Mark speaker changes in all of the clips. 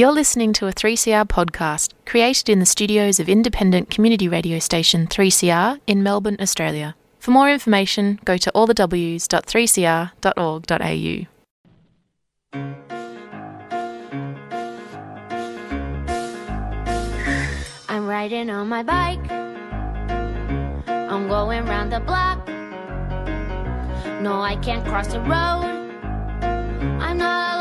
Speaker 1: You're listening to a 3CR podcast created in the studios of independent community radio station 3CR in Melbourne, Australia. For more information, go to allthews.3cr.org.au.
Speaker 2: I'm riding on my bike. I'm going round the block. No, I can't cross the road. I'm not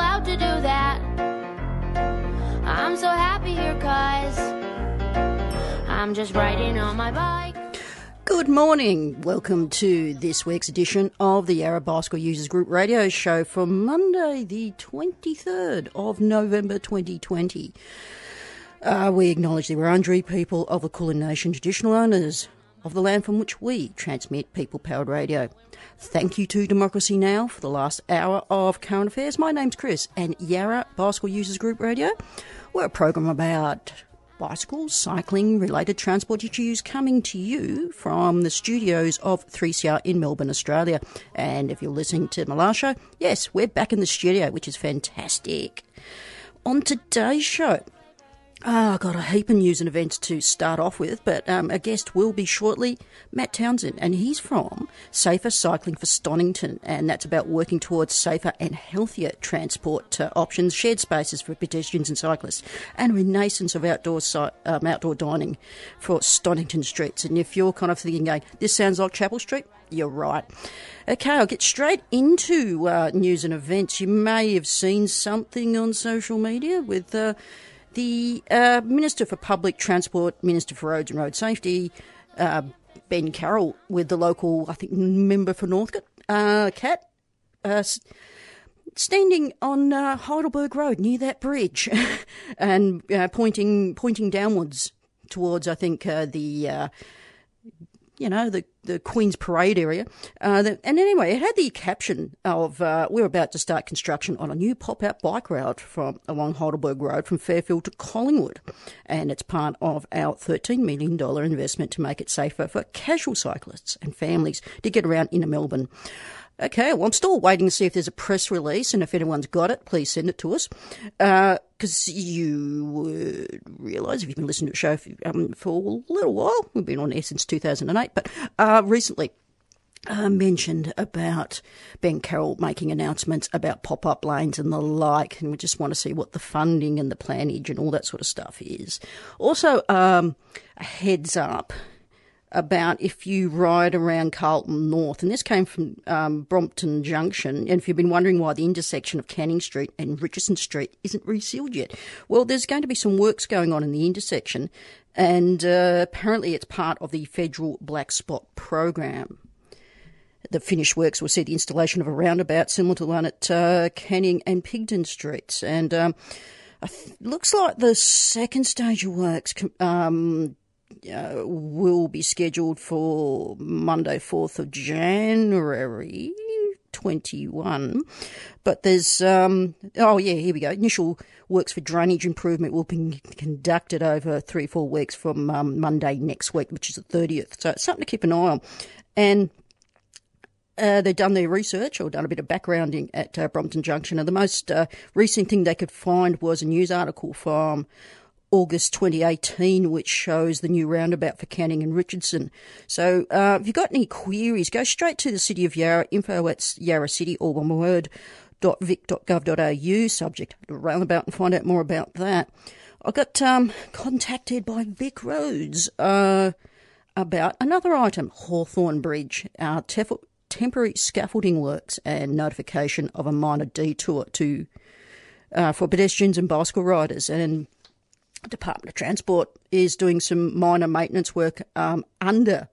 Speaker 2: cause I'm just riding on my bike.
Speaker 3: Good morning. Welcome to this week's edition of the Yarra Bicycle Users Group radio show for Monday, the 23rd of November 2020. Uh, we acknowledge the Wurundjeri people of the Kulin Nation, traditional owners of the land from which we transmit people powered radio. Thank you to Democracy Now! for the last hour of current affairs. My name's Chris, and Yarra Bicycle Users Group Radio. We're a program about bicycles, cycling, related transport issues coming to you from the studios of 3CR in Melbourne, Australia. And if you're listening to Malasha, yes, we're back in the studio, which is fantastic. On today's show, Ah, I've got a heap of news and events to start off with, but um, a guest will be shortly, Matt Townsend, and he's from Safer Cycling for Stonnington, and that's about working towards safer and healthier transport uh, options, shared spaces for pedestrians and cyclists, and renaissance of outdoor si- um, outdoor dining for Stonnington streets. And if you're kind of thinking, going, this sounds like Chapel Street, you're right. Okay, I'll get straight into uh, news and events. You may have seen something on social media with. Uh, the uh, Minister for Public Transport, Minister for Roads and Road Safety, uh, Ben Carroll, with the local, I think, member for Northcote, uh, Cat, uh, standing on uh, Heidelberg Road near that bridge and uh, pointing pointing downwards towards, I think, the you know, the, the Queen's Parade area. Uh, the, and anyway, it had the caption of uh, we're about to start construction on a new pop out bike route from along Heidelberg Road from Fairfield to Collingwood. And it's part of our $13 million investment to make it safer for casual cyclists and families to get around inner Melbourne. Okay, well, I'm still waiting to see if there's a press release, and if anyone's got it, please send it to us. Because uh, you would realise, if you've been listening to the show for, um, for a little while, we've been on air since 2008, but uh, recently, uh, mentioned about Ben Carroll making announcements about pop up lanes and the like, and we just want to see what the funding and the planage and all that sort of stuff is. Also, um, a heads up about if you ride around Carlton North, and this came from um, Brompton Junction, and if you've been wondering why the intersection of Canning Street and Richardson Street isn't resealed yet, well, there's going to be some works going on in the intersection, and uh, apparently it's part of the federal Black Spot program. The finished works will see the installation of a roundabout similar to the one at uh, Canning and Pigdon Streets, and um, looks like the second stage of works um, uh, will be scheduled for Monday, 4th of January 21. But there's, um, oh yeah, here we go. Initial works for drainage improvement will be conducted over three, four weeks from um, Monday next week, which is the 30th. So it's something to keep an eye on. And uh, they've done their research or done a bit of backgrounding at uh, Brompton Junction, and the most uh, recent thing they could find was a news article from August 2018, which shows the new roundabout for Canning and Richardson. So, uh, if you've got any queries, go straight to the City of Yarra, info at Yarra City, or one word, .vic.gov.au, subject roundabout, and find out more about that. I got um, contacted by Vic Roads uh, about another item, Hawthorn Bridge, our tef- temporary scaffolding works, and notification of a minor detour to uh, for pedestrians and bicycle riders. And Department of Transport is doing some minor maintenance work um, under,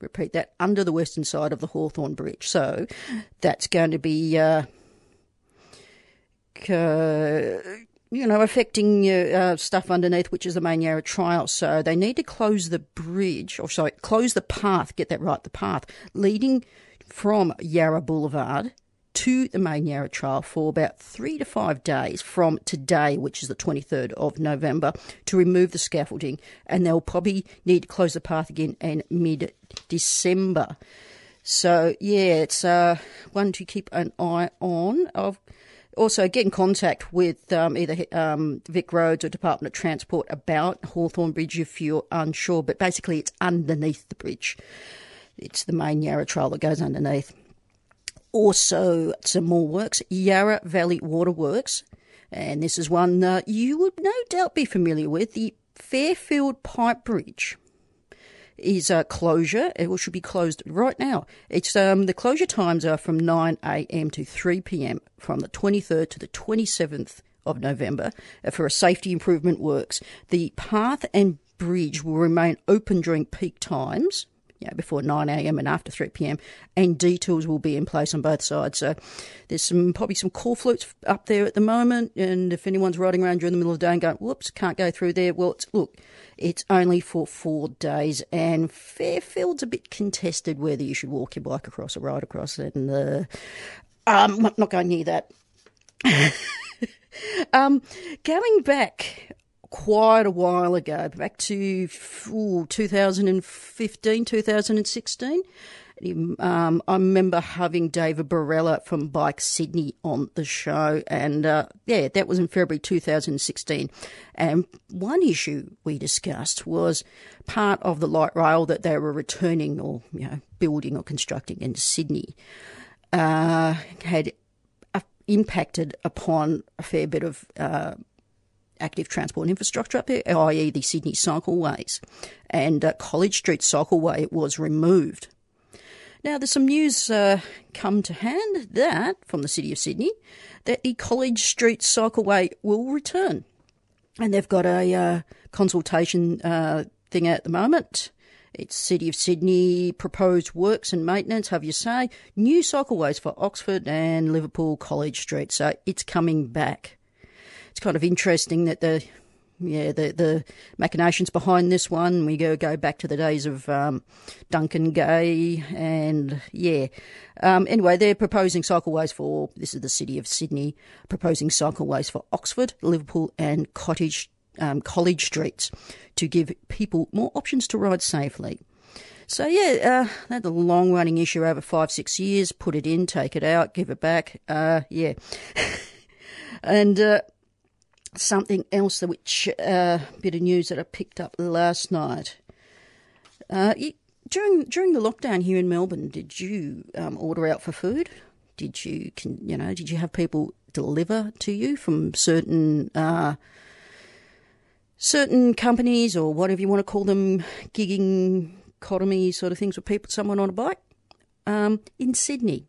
Speaker 3: repeat that, under the western side of the Hawthorn Bridge. So that's going to be, uh, uh, you know, affecting uh, stuff underneath, which is the main Yarra Trail. So they need to close the bridge, or sorry, close the path, get that right, the path leading from Yarra Boulevard to the main Yarra Trail for about three to five days from today, which is the 23rd of November, to remove the scaffolding. And they'll probably need to close the path again in mid December. So, yeah, it's uh, one to keep an eye on. Of Also, get in contact with um, either um, Vic Roads or Department of Transport about Hawthorn Bridge if you're unsure. But basically, it's underneath the bridge. It's the main Yarra Trail that goes underneath. Also, some more works Yarra Valley Waterworks. And this is one uh, you would no doubt be familiar with the Fairfield Pipe Bridge is a closure. It should be closed right now. It's um, the closure times are from 9 a.m. to 3 p.m. from the 23rd to the 27th of November uh, for a safety improvement works. The path and bridge will remain open during peak times you know, before 9am and after 3pm, and detours will be in place on both sides. So there's some probably some corflutes up there at the moment, and if anyone's riding around during the middle of the day and going, whoops, can't go through there, well, it's, look, it's only for four days, and Fairfield's a bit contested whether you should walk your bike across or ride across and uh, um, I'm not going near that. um, going back quite a while ago, back to ooh, 2015, 2016. Um, I remember having David Barella from Bike Sydney on the show, and uh, yeah, that was in February 2016. And one issue we discussed was part of the light rail that they were returning or you know building or constructing in Sydney uh, had uh, impacted upon a fair bit of uh, active transport infrastructure up there, i.e., the Sydney cycleways. And uh, College Street cycleway was removed. Now, there's some news uh, come to hand that from the City of Sydney that the College Street cycleway will return. And they've got a uh, consultation uh, thing at the moment. It's City of Sydney proposed works and maintenance, have you say, new cycleways for Oxford and Liverpool College Street. So it's coming back it's kind of interesting that the yeah the the machinations behind this one. We go go back to the days of um, Duncan Gay and yeah. Um, anyway, they're proposing cycleways for this is the city of Sydney proposing cycleways for Oxford, Liverpool, and Cottage um, College streets to give people more options to ride safely. So yeah, uh, that's a long running issue over five six years. Put it in, take it out, give it back. Uh, yeah, and. Uh, something else, which uh, bit of news that I picked up last night. Uh, during during the lockdown here in Melbourne, did you um, order out for food? Did you can you know did you have people deliver to you from certain uh, certain companies or whatever you want to call them, gigging economy sort of things with people someone on a bike? Um, in Sydney,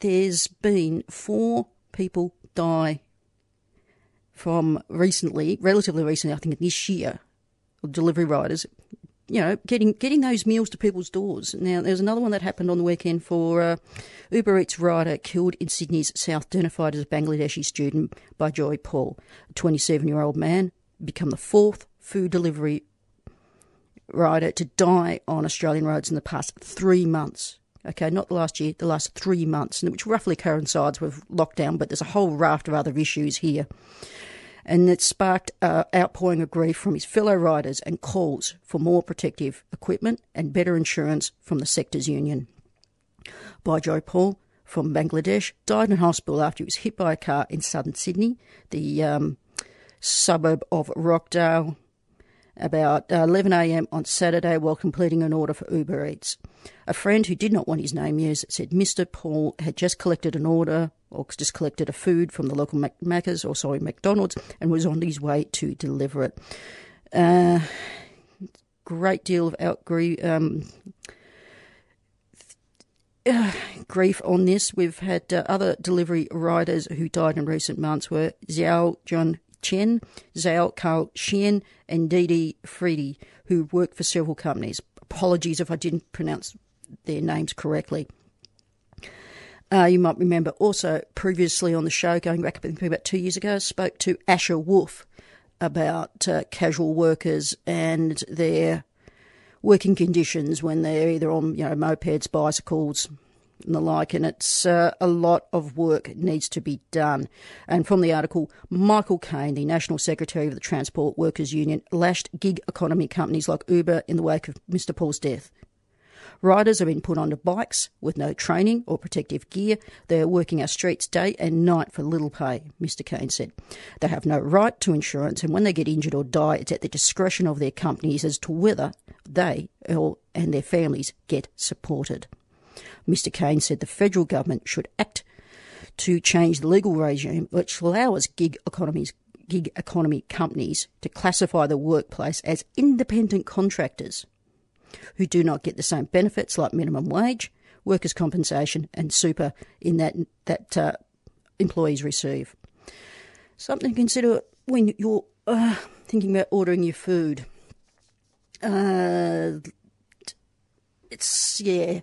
Speaker 3: there's been four people die from recently, relatively recently, I think this year, delivery riders, you know, getting getting those meals to people's doors. Now, there's another one that happened on the weekend for uh, Uber Eats rider killed in Sydney's south, identified as a Bangladeshi student Bijoy Paul, a 27 year old man, become the fourth food delivery rider to die on Australian roads in the past three months. Okay, not the last year, the last three months, which roughly coincides with lockdown, but there's a whole raft of other issues here and it sparked uh, outpouring of grief from his fellow riders and calls for more protective equipment and better insurance from the sector's union. Joy Paul from Bangladesh died in hospital after he was hit by a car in southern Sydney, the um, suburb of Rockdale, about 11am on Saturday while completing an order for Uber Eats. A friend who did not want his name used said Mr. Paul had just collected an order or just collected a food from the local Mac- Macca's or sorry McDonald's and was on his way to deliver it. Uh, great deal of outgrief, um, uh, grief on this. We've had uh, other delivery riders who died in recent months were Xiaojun Chen, Chow Khaw Xiong, and Dede Fredy, who work for several companies. Apologies if I didn't pronounce their names correctly. Uh, you might remember also previously on the show, going back about two years ago, spoke to Asher Wolf about uh, casual workers and their working conditions when they're either on you know mopeds, bicycles, and the like. And it's uh, a lot of work needs to be done. And from the article, Michael Kaine, the National Secretary of the Transport Workers Union, lashed gig economy companies like Uber in the wake of Mr. Paul's death. Riders have been put onto bikes with no training or protective gear. They are working our streets day and night for little pay, Mr. Kaine said. They have no right to insurance, and when they get injured or die, it's at the discretion of their companies as to whether they or, and their families get supported. Mr. Kaine said the federal government should act to change the legal regime which allows gig economies gig economy companies to classify the workplace as independent contractors who do not get the same benefits like minimum wage, workers' compensation, and super in that that uh, employees receive. Something to consider when you're uh, thinking about ordering your food. Uh, it's yeah,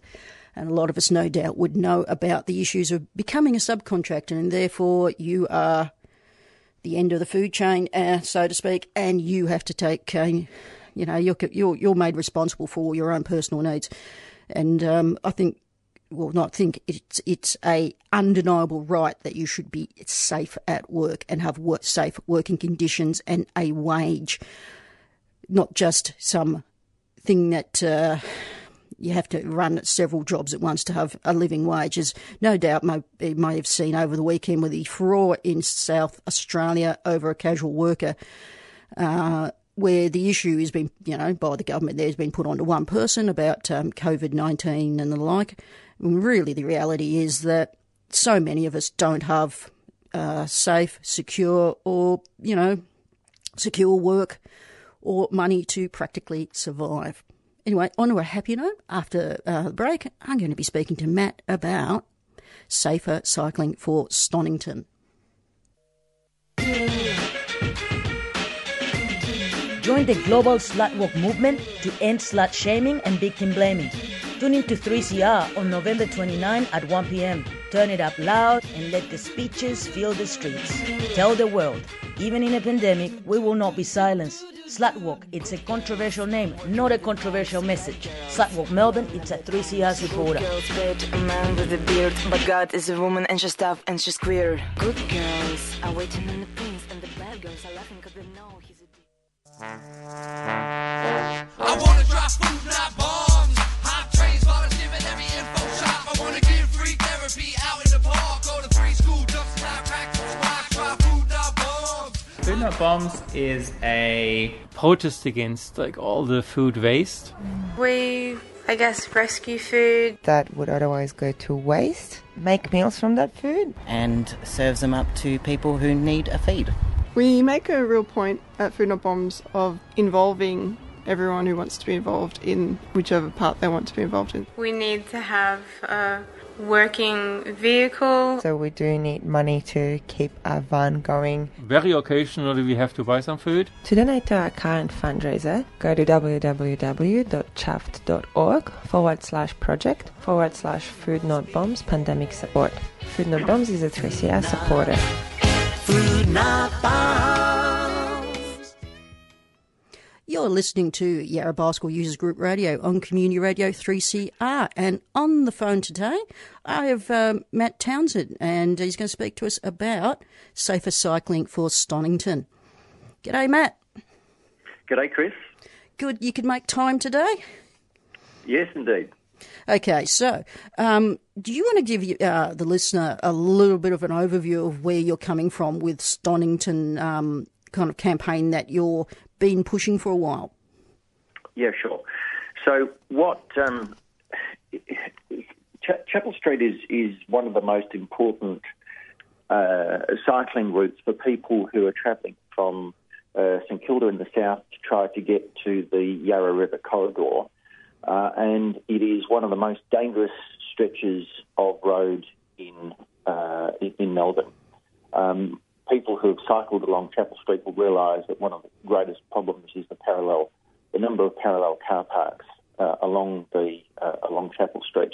Speaker 3: and a lot of us, no doubt, would know about the issues of becoming a subcontractor, and therefore you are the end of the food chain, uh, so to speak, and you have to take, uh, you know, you're, you're you're made responsible for your own personal needs, and um, I think, well, not think it's it's a undeniable right that you should be safe at work and have work, safe working conditions and a wage, not just some thing that. Uh, you have to run several jobs at once to have a living wage. As no doubt may, may have seen over the weekend with the furore in South Australia over a casual worker, uh, where the issue has been, you know, by the government there has been put onto one person about um, COVID 19 and the like. And really, the reality is that so many of us don't have uh, safe, secure, or, you know, secure work or money to practically survive. Anyway, on to a happy note, after uh, the break, I'm going to be speaking to Matt about safer cycling for Stonnington.
Speaker 4: Join the global slut walk movement to end slut shaming and victim blaming. Tune in to 3CR on November 29 at 1 p.m. Turn it up loud and let the speeches fill the streets. Tell the world, even in a pandemic, we will not be silenced. Slutwalk, it's a controversial name, not a controversial message. Slutwalk Melbourne, it's a 3CR's reporter.
Speaker 5: A man with a beard, but God is a woman and she's tough and she's queer. Good girls are waiting on the prince, and the bad girls are laughing because they know he's a.
Speaker 6: I Food Not Bombs
Speaker 7: is a protest against like all the food waste.
Speaker 8: We, I guess, rescue food.
Speaker 9: that would otherwise go to waste, make meals from that food.
Speaker 10: and serves them up to people who need a feed.
Speaker 11: We make a real point at Food Not Bombs of involving everyone who wants to be involved in whichever part they want to be involved in.
Speaker 8: We need to have a working vehicle.
Speaker 9: So we do need money to keep our van going.
Speaker 7: Very occasionally we have to buy some food.
Speaker 9: To donate to our current fundraiser, go to www.chuffed.org forward slash project forward slash Food Not Bombs pandemic support. Food Not Bombs is a 3CR supporter.
Speaker 3: You're listening to Yarra Bicycle Users Group Radio on Community Radio 3CR. And on the phone today, I have um, Matt Townsend, and he's going to speak to us about safer cycling for Stonnington. G'day, Matt.
Speaker 12: G'day, Chris.
Speaker 3: Good you could make time today?
Speaker 12: Yes, indeed.
Speaker 3: Okay, so um, do you want to give uh, the listener a little bit of an overview of where you're coming from with Stonnington um, kind of campaign that you've been pushing for a while?
Speaker 12: Yeah, sure. So, what um, Ch- Chapel Street is is one of the most important uh, cycling routes for people who are travelling from uh, St Kilda in the south to try to get to the Yarra River corridor, uh, and it is one of the most dangerous stretches of road in uh, in- Melbourne. Um, people who have cycled along Chapel Street will realise that one of the greatest problems is the parallel, the number of parallel car parks uh, along the uh, along Chapel Street,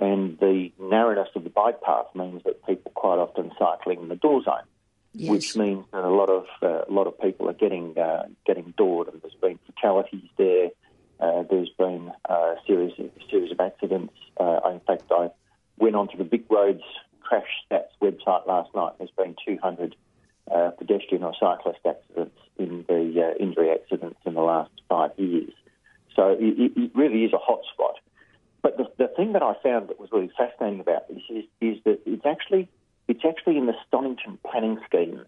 Speaker 12: and the narrowness of the bike path means that people quite often cycling in the door zone, which means that a lot of uh, a lot of people are getting uh, getting doored, and there's been fatalities there. Uh, there's been a series of, series of accidents. Uh, in fact, I went onto the Vic Roads Crash Stats website last night. There's been 200 uh, pedestrian or cyclist accidents in the uh, injury accidents in the last five years. So it, it- really is a hot spot. but the, the thing that I found that was really fascinating about this is, is that it's actually it's actually in the Stonnington planning scheme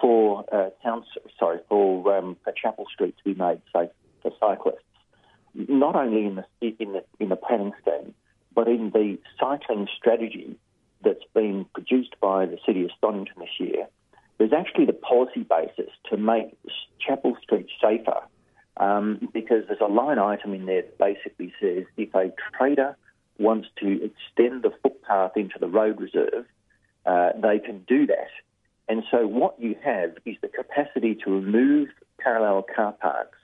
Speaker 12: for uh, towns, sorry, for um, for Chapel Street to be made safe for cyclists. Not only in the in the in the planning scheme, but in the cycling strategy that's been produced by the City of Stonnington this year. There's actually the policy basis to make Chapel Street safer um, because there's a line item in there that basically says if a trader wants to extend the footpath into the road reserve, uh, they can do that. And so what you have is the capacity to remove parallel car parks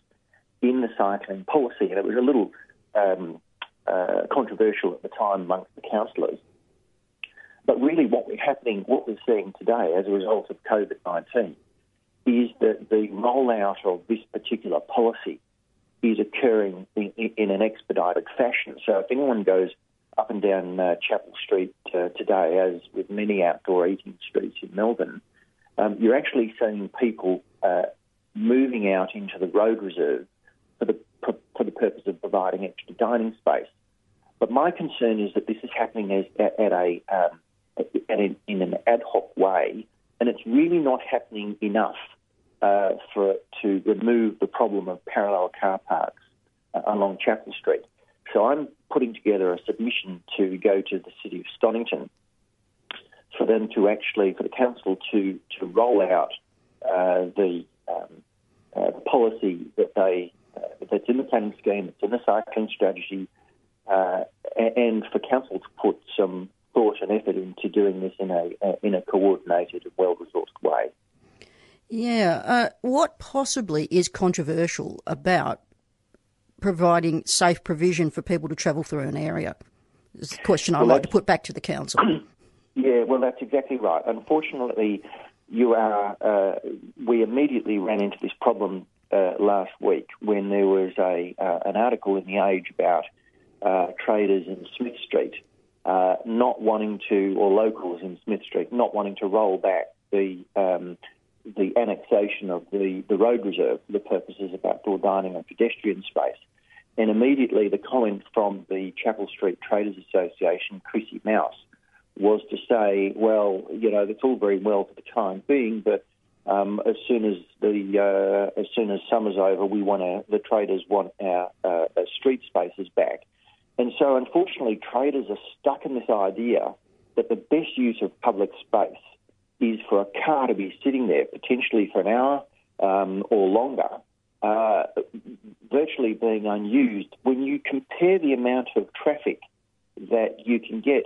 Speaker 12: in the cycling policy. And it was a little um, uh, controversial at the time amongst the councillors. But really, what we're happening, what we're seeing today as a result of COVID 19 is that the rollout of this particular policy is occurring in, in an expedited fashion. So if anyone goes up and down uh, Chapel Street uh, today, as with many outdoor eating streets in Melbourne, um, you're actually seeing people uh, moving out into the road reserve for the for the purpose of providing extra dining space. But my concern is that this is happening as, at, at a um, a, in an ad hoc way, and it's really not happening enough uh, for to remove the problem of parallel car parks uh, along Chapel Street. So I'm putting together a submission to go to the City of Stonnington for them to actually, for the council to, to roll out uh, the um, uh, policy that they uh, that's in the planning scheme, that's in the cycling strategy, uh, and for council to put some thought and effort into doing this in a uh, in a coordinated and well resourced way.
Speaker 3: Yeah. Uh, what possibly is controversial about providing safe provision for people to travel through an area? Is a question I'd
Speaker 12: Well,
Speaker 3: like to put back to the council.
Speaker 12: Yeah, well, that's exactly right. Unfortunately, you are. Uh, we immediately ran into this problem uh, last week when there was a uh, an article in the Age about uh, traders in Smith Street uh, not wanting to, or locals in Smith Street not wanting to roll back the um, the annexation of the, the road reserve for the purposes of outdoor dining and pedestrian space. And immediately the comment from the Chapel Street Traders Association, Chrissy Maus, was to say, well, you know, that's all very well for the time being, but um, as soon as the uh, as soon as summer's over, we want our, the traders want our uh, uh, street spaces back. And so, unfortunately, traders are stuck in this idea that the best use of public space is for a car to be sitting there potentially for an hour um, or longer, uh, virtually being unused. When you compare the amount of traffic that you can get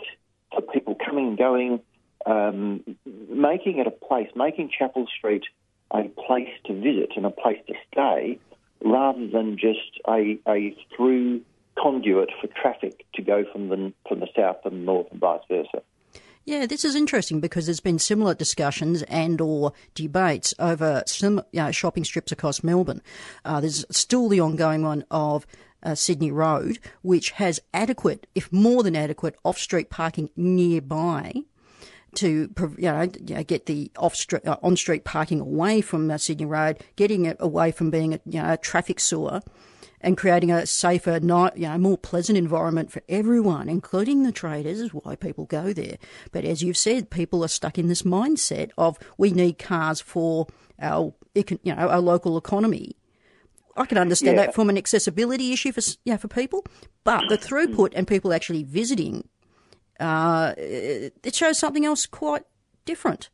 Speaker 12: for people coming and going, um, making it a place, making Chapel Street a place to visit and a place to stay, rather than just a, a through conduit for traffic to go from the from the south and north and vice versa.
Speaker 3: Yeah, this is interesting because there's been similar discussions and or debates over some you know, shopping strips across Melbourne. Uh, there's still the ongoing one of uh, Sydney Road, which has adequate, if more than adequate, off-street parking nearby to you know, get the off street, uh, on street parking away from uh, Sydney Road, getting it away from being a, you know, a traffic sewer, and creating a safer, not you know, more pleasant environment for everyone, including the traders, is why people go there. But as you've said, people are stuck in this mindset of we need cars for our you know our local economy. I can understand
Speaker 12: Yeah.
Speaker 3: that from an accessibility issue for yeah for people, but the throughput and people actually visiting, uh, it shows something else quite different.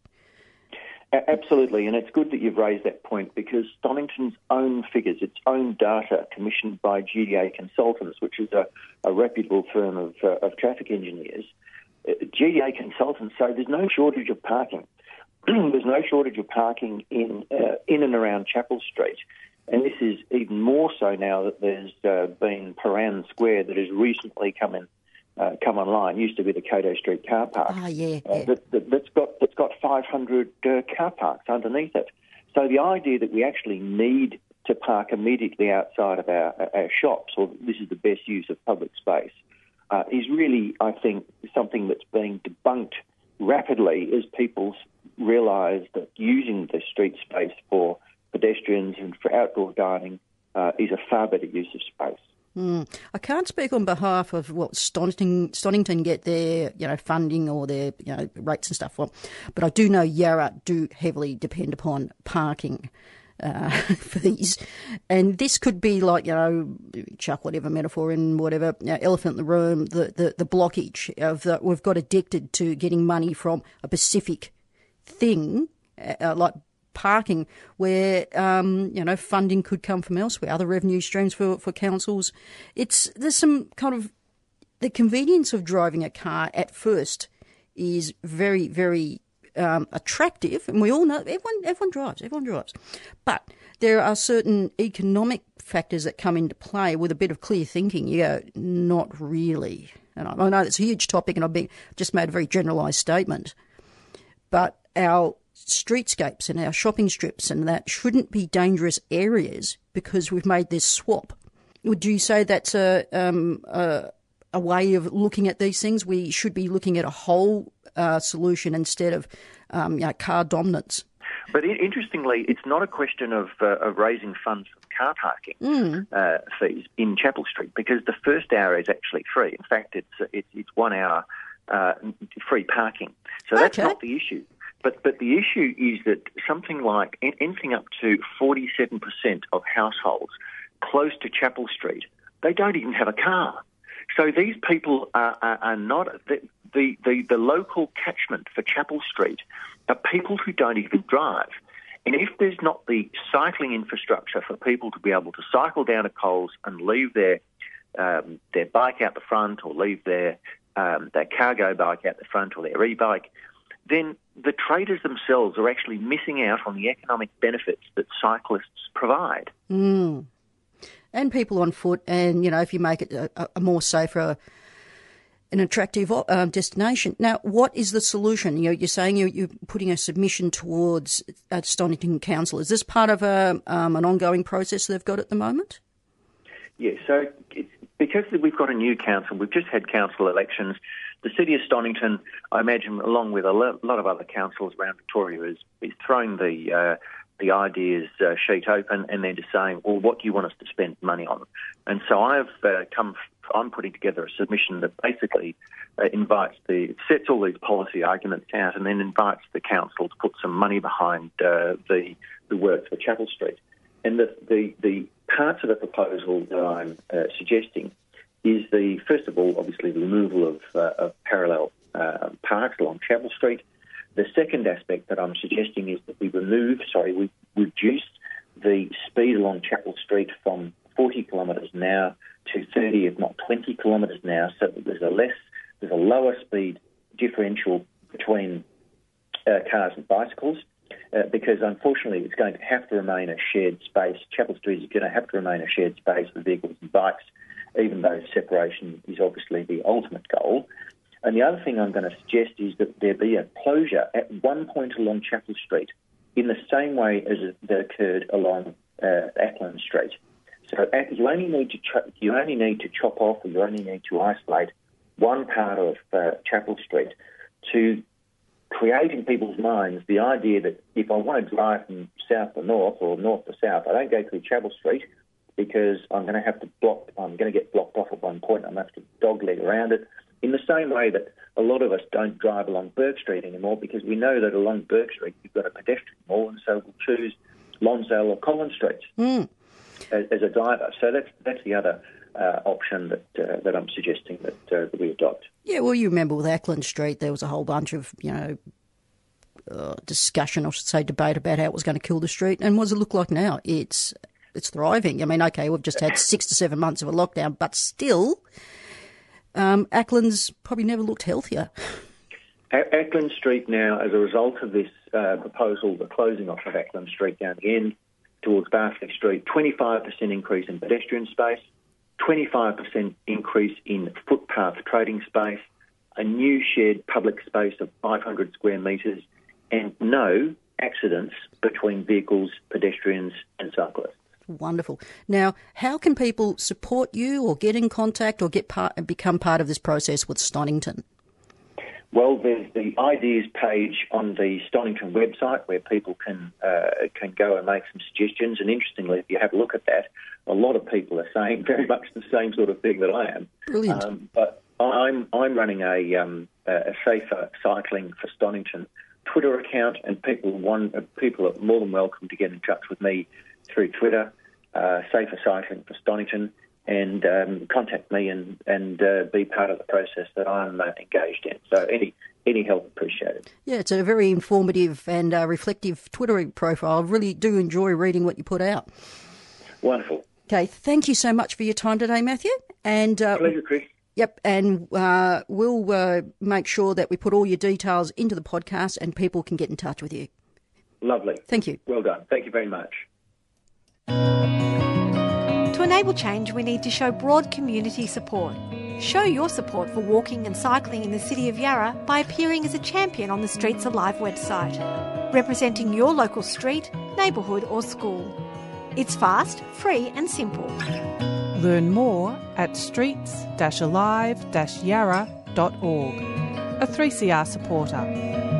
Speaker 12: Absolutely, and it's good that you've raised that point because Stonnington's own figures, its own data commissioned by GTA Consultants, which is a, a reputable firm of, uh, of traffic engineers, uh, GTA Consultants say there's no shortage of parking. there's no shortage of parking in uh, in and around Chapel Street, and this is even more so now that there's uh, been Prahran Square that has recently come in. Uh, come online used to be the Cato Street car park
Speaker 3: Ah, yeah,
Speaker 12: uh, that, that, that's got that's got 500 uh, car parks underneath it. So the idea that we actually need to park immediately outside of our, our shops, or this is the best use of public space, uh, is really, I think, something that's being debunked rapidly as people realise that using the street space for pedestrians and for outdoor dining uh, is a far better use of space.
Speaker 3: Mm. I can't speak on behalf of what Stonnington, Stonnington get their, you know, funding or their, you know, rates and stuff but I do know Yarra do heavily depend upon parking. Uh, fees, and this could be like you know, chuck whatever metaphor in whatever you know, elephant in the room. The the, the blockage of the, we've got addicted to getting money from a specific thing, uh, like parking, where um, you know funding could come from elsewhere, other revenue streams for for councils. It's there's some kind of the convenience of driving a car at first is very very um, attractive, and we all know everyone everyone drives, everyone drives, but there are certain economic factors that come into play with a bit of clear thinking. You go, not really. And I, know it's a huge topic, and I've been, just made a very generalised statement, but our streetscapes and our shopping strips and that shouldn't be dangerous areas because we've made this swap. Would you say that's a um, a, a way of looking at these things? We should be looking at a whole uh, solution instead of um, you know, car dominance.
Speaker 12: But interestingly, it's not a question of, uh, of raising funds for car parking
Speaker 3: mm.
Speaker 12: uh, fees in Chapel Street because the first hour is actually free. In fact, it's it's, it's one hour uh, free parking. So that's
Speaker 3: Okay.
Speaker 12: not the issue. But but the issue is that something like anything up to forty seven percent of households close to Chapel Street they don't even have a car. So these people are, are, are not the, the the the local catchment for Chapel Street are people who don't even drive. And if there's not the cycling infrastructure for people to be able to cycle down to Coles and leave their um, their bike out the front or leave their um, their cargo bike out the front or their e-bike, then the traders themselves are actually missing out on the economic benefits that cyclists provide.
Speaker 3: Mm. And people on foot, and you know, if you make it a, a more safer, an attractive uh, destination. Now, what is the solution? You know, you're saying you're, you're putting a submission towards uh, Stonnington Council. Is this part of a, um, an ongoing process they've got at the moment?
Speaker 12: Yeah, so because we've got a new council, we've just had council elections. The city of Stonnington, I imagine, along with a lot of other councils around Victoria, is, is throwing the uh, the ideas uh, sheet open and then just saying, well, what do you want us to spend money on? And so I've uh, come, I'm putting together a submission that basically uh, invites the, sets all these policy arguments out and then invites the council to put some money behind uh, the, the work for Chapel Street. And the, the, the parts of the proposal that I'm uh, suggesting is the, first of all, obviously the removal of, uh, of parallel uh, parks along Chapel Street. The second aspect that I'm suggesting is that we remove, sorry, we reduce the speed along Chapel Street from 40 kilometres an hour to 30, if not 20 kilometres an hour, so that there's a less, there's a lower speed differential between uh, cars and bicycles. Uh, because unfortunately, it's going to have to remain a shared space. Chapel Street is going to have to remain a shared space for vehicles and bikes, even though separation is obviously the ultimate goal. And the other thing I'm going to suggest is that there be a closure at one point along Chapel Street in the same way as that occurred along uh, Acland Street. So you only need to you only need to chop off, or you only need to isolate one part of uh, Chapel Street to create in people's minds the idea that if I want to drive from south to north or north to south, I don't go through Chapel Street because I'm going to have to block. I'm going to get blocked off at one point. I'm going to have to dogleg around it. In the same way that a lot of us don't drive along Bourke Street anymore because we know that along Bourke Street you've got a pedestrian mall, and so we'll choose Lonsdale or Collins Streets
Speaker 3: Mm.
Speaker 12: as, as a driver. So that's that's the other uh, option that uh, that I'm suggesting that, uh, that we adopt.
Speaker 3: Yeah, well, you remember with Acland Street, there was a whole bunch of, you know, uh, discussion, I should say, debate about how it was going to kill the street. And what does it look like now? It's it's thriving. I mean, okay, we've just had six to seven months of a lockdown, but still, um, Acland's probably never looked healthier.
Speaker 12: A- Acland Street now, as a result of this uh, proposal, the closing off of Acland Street down the end towards Barkly Street, 25% increase in pedestrian space, 25% increase in footpath trading space, a new shared public space of 500 square metres, and no accidents between vehicles, pedestrians, and cyclists.
Speaker 3: Wonderful. Now, how can people support you or get in contact or get part, become part of this process with Stonnington?
Speaker 12: Well, there's the ideas page on the Stonnington website where people can uh, can go and make some suggestions. And interestingly, if you have a look at that, a lot of people are saying very much the same sort of thing that I am.
Speaker 3: Brilliant.
Speaker 12: Um, but I'm I'm running a, um, a safer cycling for Stonnington Twitter account, and people want people are more than welcome to get in touch with me through Twitter, uh, safer cycling for Stonnington, and um, contact me and and uh, be part of the process that I'm uh, engaged in. So any any help appreciated.
Speaker 3: Yeah, it's a very informative and uh, reflective Twitter profile. I really do enjoy reading what you put out.
Speaker 12: Wonderful.
Speaker 3: Okay, thank you so much for your time today, Matthew. And uh,
Speaker 12: Pleasure, Chris.
Speaker 3: Yep, and uh, we'll uh, make sure that we put all your details into the podcast and people can get in touch with you.
Speaker 12: Lovely.
Speaker 3: Thank you.
Speaker 12: Well done. Thank you very much.
Speaker 13: To enable change, we need to show broad community support. Show your support for walking and cycling in the City of Yarra by appearing as a champion on the Streets Alive website, representing your local street, neighbourhood, or school. It's fast, free, and simple.
Speaker 14: Learn more at streets-alive-yarra.org. A 3CR supporter.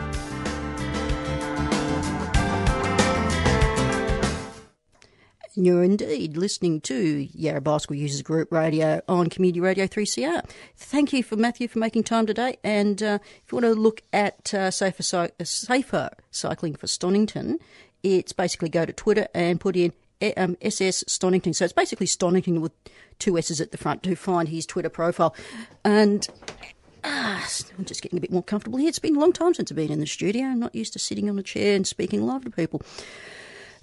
Speaker 3: And you're indeed listening to Yarra Bicycle Users Group Radio on Community Radio 3CR. Thank you for Matthew for making time today. And uh, if you want to look at uh, safer, cy- uh, safer cycling for Stonnington, it's basically go to Twitter and put in um, SS Stonnington. So it's basically Stonnington with two S's at the front to find his Twitter profile. And ah, I'm just getting a bit more comfortable here. It's been a long time since I've been in the studio. I'm not used to sitting on a chair and speaking live to people.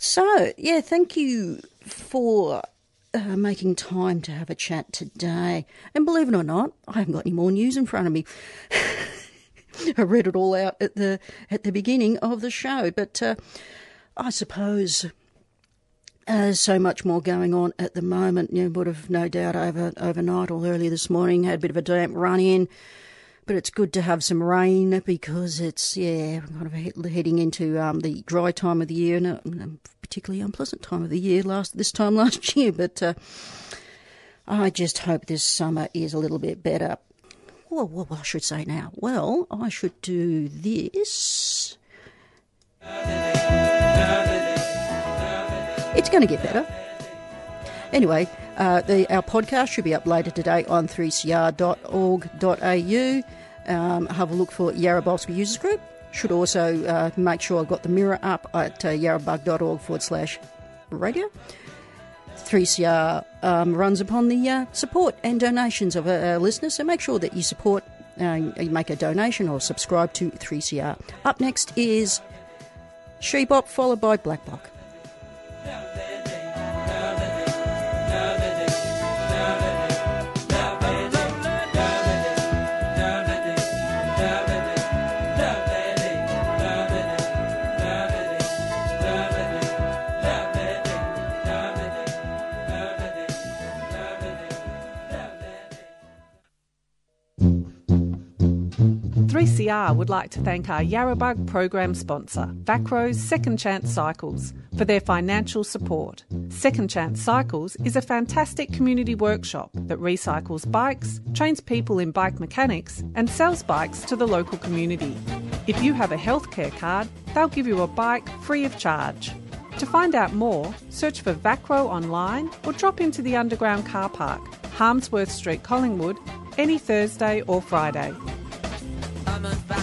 Speaker 3: So, yeah, thank you for uh, making time to have a chat today. And believe it or not, I haven't got any more news in front of me. I read it all out at the at the beginning of the show, but uh, I suppose there's so much more going on at the moment. You would have no doubt over overnight or earlier this morning had a bit of a damp run in, but it's good to have some rain because it's yeah kind of heading into um, the dry time of the year and a particularly unpleasant time of the year last this time last year. But uh, I just hope this summer is a little bit better. Well, what I should say now? Well, I should do this. It's going to get better. Anyway, uh, the, our podcast should be up later today on 3cr.org.au. Um, have a look for Yarra Bicycle Users Group. Should also uh, make sure I've got the mirror up at uh, yarrabug.org forward slash radio. 3CR um, runs upon the uh, support and donations of our, our listeners, so make sure that you support, uh, you make a donation or subscribe to 3CR. Up next is Shebop, followed by Black Block.
Speaker 14: Three CR would like to thank our Yarrabug program sponsor, Vacro's Second Chance Cycles, for their financial support. Second Chance Cycles is a fantastic community workshop that recycles bikes, trains people in bike mechanics, and sells bikes to the local community. If you have a healthcare card, they'll give you a bike free of charge. To find out more, search for Vacro online or drop into the underground car park, Harmsworth Street, Collingwood, any Thursday or Friday.